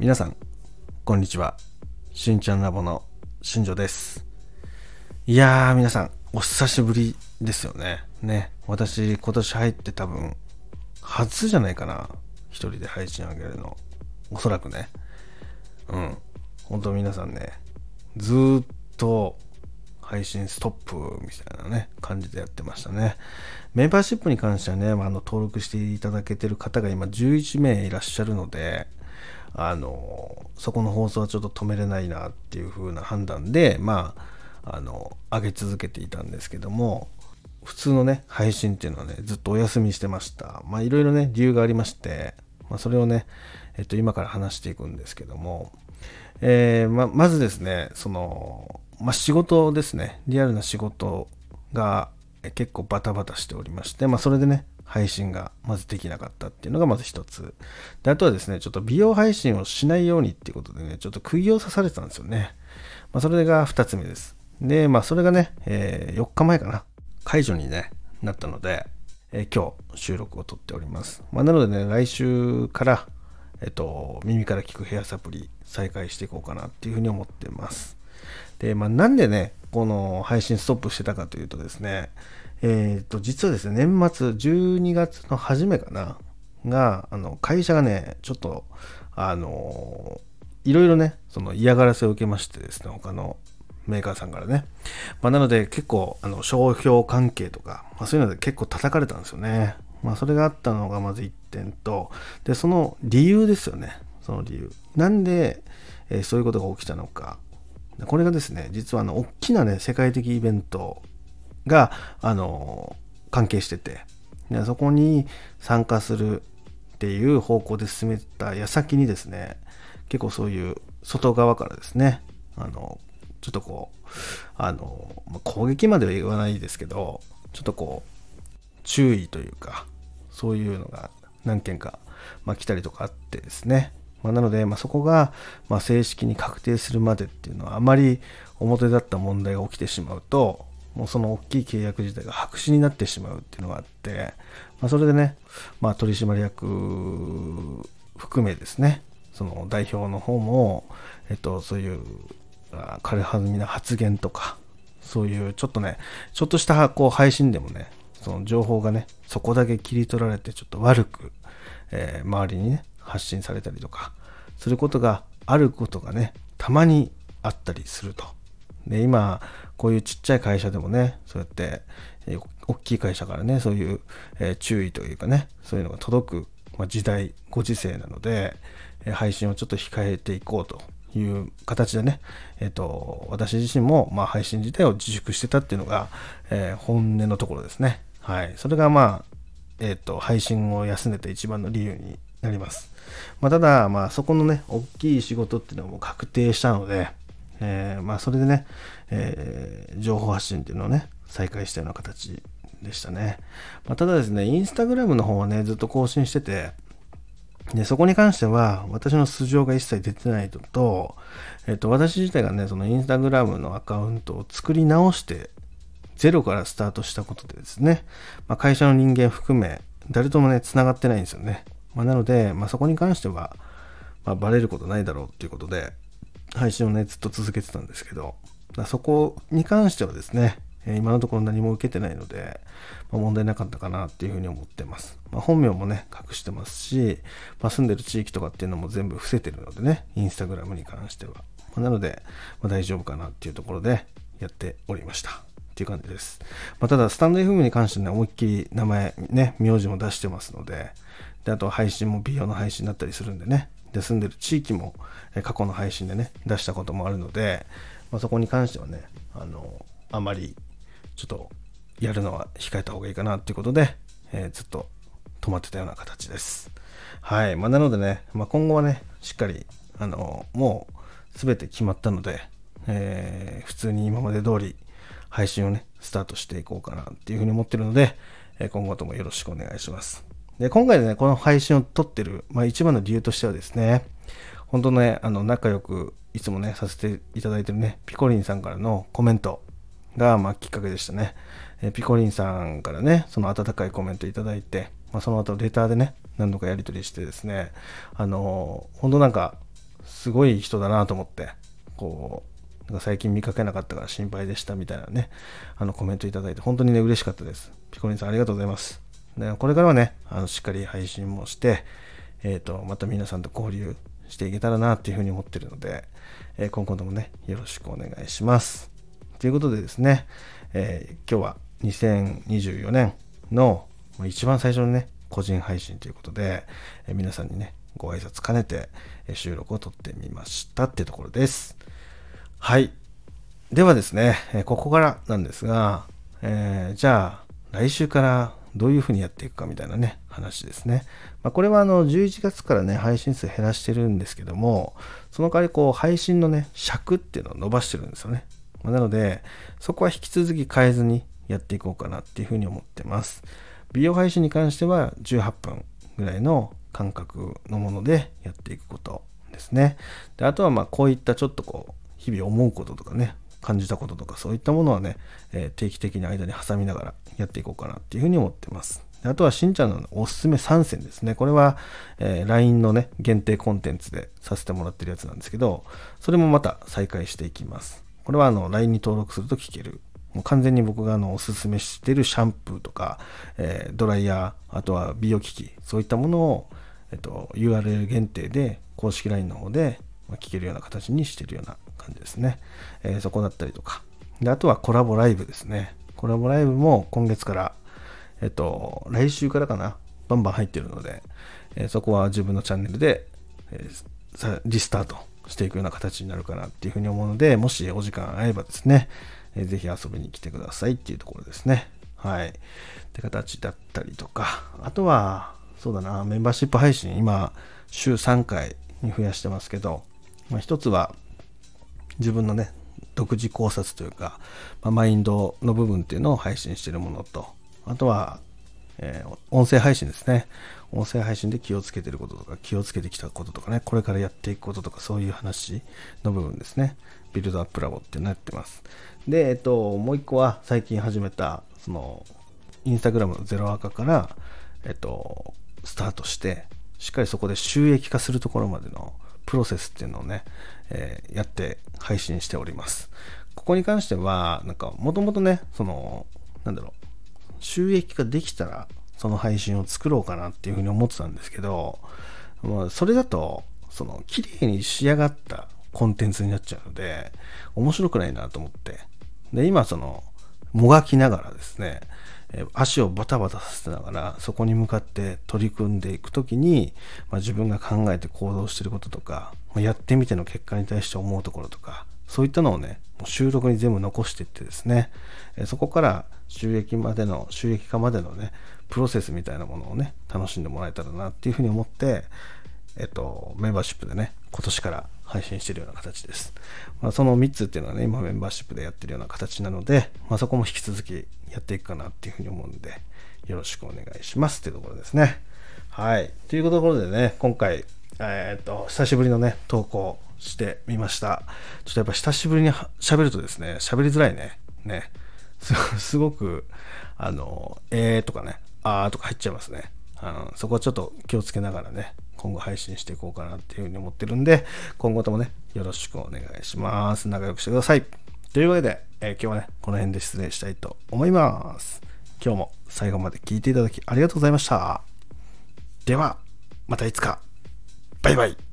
皆さん、こんにちは。しんちゃんラボの新庄です。いやー、皆さん、お久しぶりですよね。ね。私、今年入って多分、初じゃないかな。一人で配信あげるの。おそらくね。うん。本当皆さんね、ずーっと配信ストップみたいなね、感じでやってましたね。メンバーシップに関してはね、まあ、あの登録していただけてる方が今11名いらっしゃるので、あの、そこの放送はちょっと止めれないなっていう風な判断で、まあ、あの、上げ続けていたんですけども、普通のね、配信っていうのはね、ずっとお休みしてました。まあ、いろいろね、理由がありまして、まあ、それをね、えっと、今から話していくんですけども、えーままずですね、その、まあ、仕事ですね、リアルな仕事が結構バタバタしておりまして、まあ、それでね、配信がまずできなかったっていうのがまず一つ。で、あとはですね、ちょっと美容配信をしないようにっていうことでね、ちょっと釘を刺されてたんですよね。まあ、それが二つ目です。で、まあ、それがね、えー4日前かな、解除に、ね、なったので、えー今日収録を撮っております。まあ、なのでね、来週から、えっと、耳から聞くヘアサプリ再開していこうかなっていうふうに思ってます。で、まあ、なんでね、この配信ストップしてたかというとですね、えっ、と、実はですね、年末12月の初めかな、が、あの、会社がね、ちょっと、あの、いろいろね、その嫌がらせを受けましてですね、他のメーカーさんからね。まあ、なので結構、あの、商標関係とか、まあ、そういうので結構叩かれたんですよね。まあ、それがあったのがまず1点と、で、その理由ですよね。その理由。なんで、えーそういうことが起きたのか。これがですね、実はあの、大きなね、世界的イベントが、あの、関係してて、でそこに参加するっていう方向で進めた矢先にですね、結構そういう外側からですね、あの、ちょっとこう、あの、まあ攻撃までは言わないですけど、ちょっとこう、注意というか、そういうのが何件か、まあ、来たりとかあってですね。まあ、なので、まあ、そこが、まあ、正式に確定するまでっていうのは、あまり表だった問題が起きてしまうと、もうその大きい契約自体が白紙になってしまうっていうのがあって、まあ、それでね、まあ、取締役含めですね、その代表の方も、えっと、そういう、あ軽はずみな発言とか、そういうちょっとね、ちょっとしたこう配信でもね、その情報がね、そこだけ切り取られてちょっと悪く、えー周りにね、発信されたりとか、することがあることがね、たまにあったりすると。で、今、こういうちっちゃい会社でもね、そうやって、大きい会社からね、そういう、え注意というかね、そういうのが届く、ま、時代、ご時世なので、え配信をちょっと控えていこうという形でね、えっ、と、私自身も、まあ、配信自体を自粛してたっていうのが、えー本音のところですね。はい。それがまあ、えっ、と、配信を休んでた一番の理由になります。まあ、ただ、まあ、そこのね、大きい仕事っていうのはもう確定したので、えーまあ、それでね、えー情報発信っていうのをね、再開したような形でしたね。まあ、ただですね、インスタグラムの方はね、ずっと更新してて、で、そこに関しては、私の素性が一切出てないのと、えっと、私自体がね、そのインスタグラムのアカウントを作り直して、ゼロからスタートしたことでですね、まあ、会社の人間含め、誰ともね、繋がってないんですよね。まあ、なので、まあ、そこに関しては、まあ、バレることないだろうっていうことで、配信をね、ずっと続けてたんですけど、だそこに関してはですね、え今のところ何も受けてないので、まあ、問題なかったかなっていうふうに思ってます。まあ、本名もね、隠してますし、まあ、住んでる地域とかっていうのも全部伏せてるのでね、インスタグラムに関しては。まなので、ま、大丈夫かなっていうところでやっておりました。っていう感じです。ま、ただ、スタンド FM に関してね、思いっきり名前、ね、名字も出してますので、で、あと配信も美容の配信だったりするんでね、で、住んでる地域も過去の配信でね、出したこともあるので、まあ、そこに関してはね、あの、あまり、ちょっと、やるのは控えた方がいいかなっていうことで、えーずっと止まってたような形です。はい。まあ、なのでね、まあ、今後はね、しっかり、あの、もう、すべて決まったので、えー普通に今まで通り、配信をね、スタートしていこうかなっていうふうに思ってるので、今後ともよろしくお願いします。で、今回ね、この配信を撮ってる、まあ、一番の理由としてはですね、本当ね、あの、仲良く、いつもね、させていただいてるね、ピコリンさんからのコメントが、まあ、きっかけでしたね。えピコリンさんからね、その温かいコメントいただいて、まあ、その後、レターでね、何度かやり取りしてですね、あのー本当なんか、すごい人だなと思って、こう、なんか最近見かけなかったから心配でしたみたいなね、あのコメントいただいて、本当にね、嬉しかったです。ピコリンさんありがとうございます。でこれからはね、あのしっかり配信もして、えっ、ー、と、また皆さんと交流していけたらなっていうふうに思ってるので、えー、今後ともね、よろしくお願いします。ということでですね、えー、今日は2024年の一番最初のね、個人配信ということで、え皆さんにね、ご挨拶兼ねて収録を撮ってみましたってところです。はい。ではですね、ここからなんですが、えー、じゃあ来週からどういうふうにやっていくかみたいなね、話ですね。まあ、これはあの11月からね、配信数減らしてるんですけども、その代わりこう配信のね、尺っていうのを伸ばしてるんですよね。まあ、なので、そこは引き続き変えずにやっていこうかなっていうふうに思ってます。美容配信に関しては18分ぐらいの間隔のものでやっていくことですね。であとはまあこういったちょっとこう日々思うこととかね感じたこととかそういったものはね、えー、定期的に間に挟みながらやっていこうかなっていうふうに思ってます。あとはしんちゃんのおすすめ3選ですね。これは、えー、LINE のね、限定コンテンツでさせてもらってるやつなんですけど、それもまた再開していきます。これはあの LINE に登録すると聞けるもう完全に僕があのおすすめしてるシャンプーとか、えー、ドライヤー、あとは美容機器、そういったものを、えっと、URL 限定で公式 LINE の方で聞けるような形にしてるような感じですね。えー、そこだったりとか。で、あとはコラボライブですね。コラボライブも今月から、えっと、来週からかな、バンバン入ってるので、えー、そこは自分のチャンネルで、えー、リスタートしていくような形になるかなっていうふうに思うので、もしお時間合えばですね、えー、ぜひ遊びに来てくださいっていうところですね。はい。って形だったりとか、あとは、そうだな、メンバーシップ配信、今、週3回に増やしてますけど、まあ、一つは、自分のね、独自考察というか、まあ、マインドの部分っていうのを配信してるものと、あとは、えー、音声配信ですね。音声配信で気をつけてることとか、気をつけてきたこととかね、これからやっていくこととか、そういう話の部分ですね。ビルドアップラボってなってます。で、えっと、もう一個は最近始めた、その、インスタグラムのゼロアカから、えっと、スタートして、しっかりそこで収益化するところまでのプロセスっていうのをね、えー、やって配信しております。ここに関しては、なんか、もともとね、その、なんだろう、収益化できたら、その配信を作ろうかなっていうふうに思ってたんですけど、まあ、それだと、その、綺麗に仕上がったコンテンツになっちゃうので、面白くないなと思って。で、今その、もがきながらですね、足をバタバタさせながらそこに向かって取り組んでいく時に、まあ、自分が考えて行動してることとか、ま、やってみての結果に対して思うところとかそういったのをねもう収録に全部残していってですねそこから収益までの収益化までのねプロセスみたいなものをね楽しんでもらえたらなっていうふうに思ってえっとメンバーシップでね今年から配信してるような形です。まあ、その3つっていうのはね、今メンバーシップでやってるような形なので、まあ、そこも引き続きやっていくかなっていうふうに思うんで、よろしくお願いしますっていうところですね。はい。というところでね、今回、えー、っと、久しぶりのね、投稿してみました。ちょっとやっぱ久しぶりに喋るとですね、喋りづらいね。ね。すごく、あの、えーとかね、あーとか入っちゃいますね。あのそこはちょっと気をつけながらね、今後配信していこうかなっていうふうに思ってるんで、今後ともね、よろしくお願いします。仲良くしてください。というわけで、えー、今日はね、この辺で失礼したいと思います。今日も最後まで聞いていただきありがとうございました。では、またいつか。バイバイ。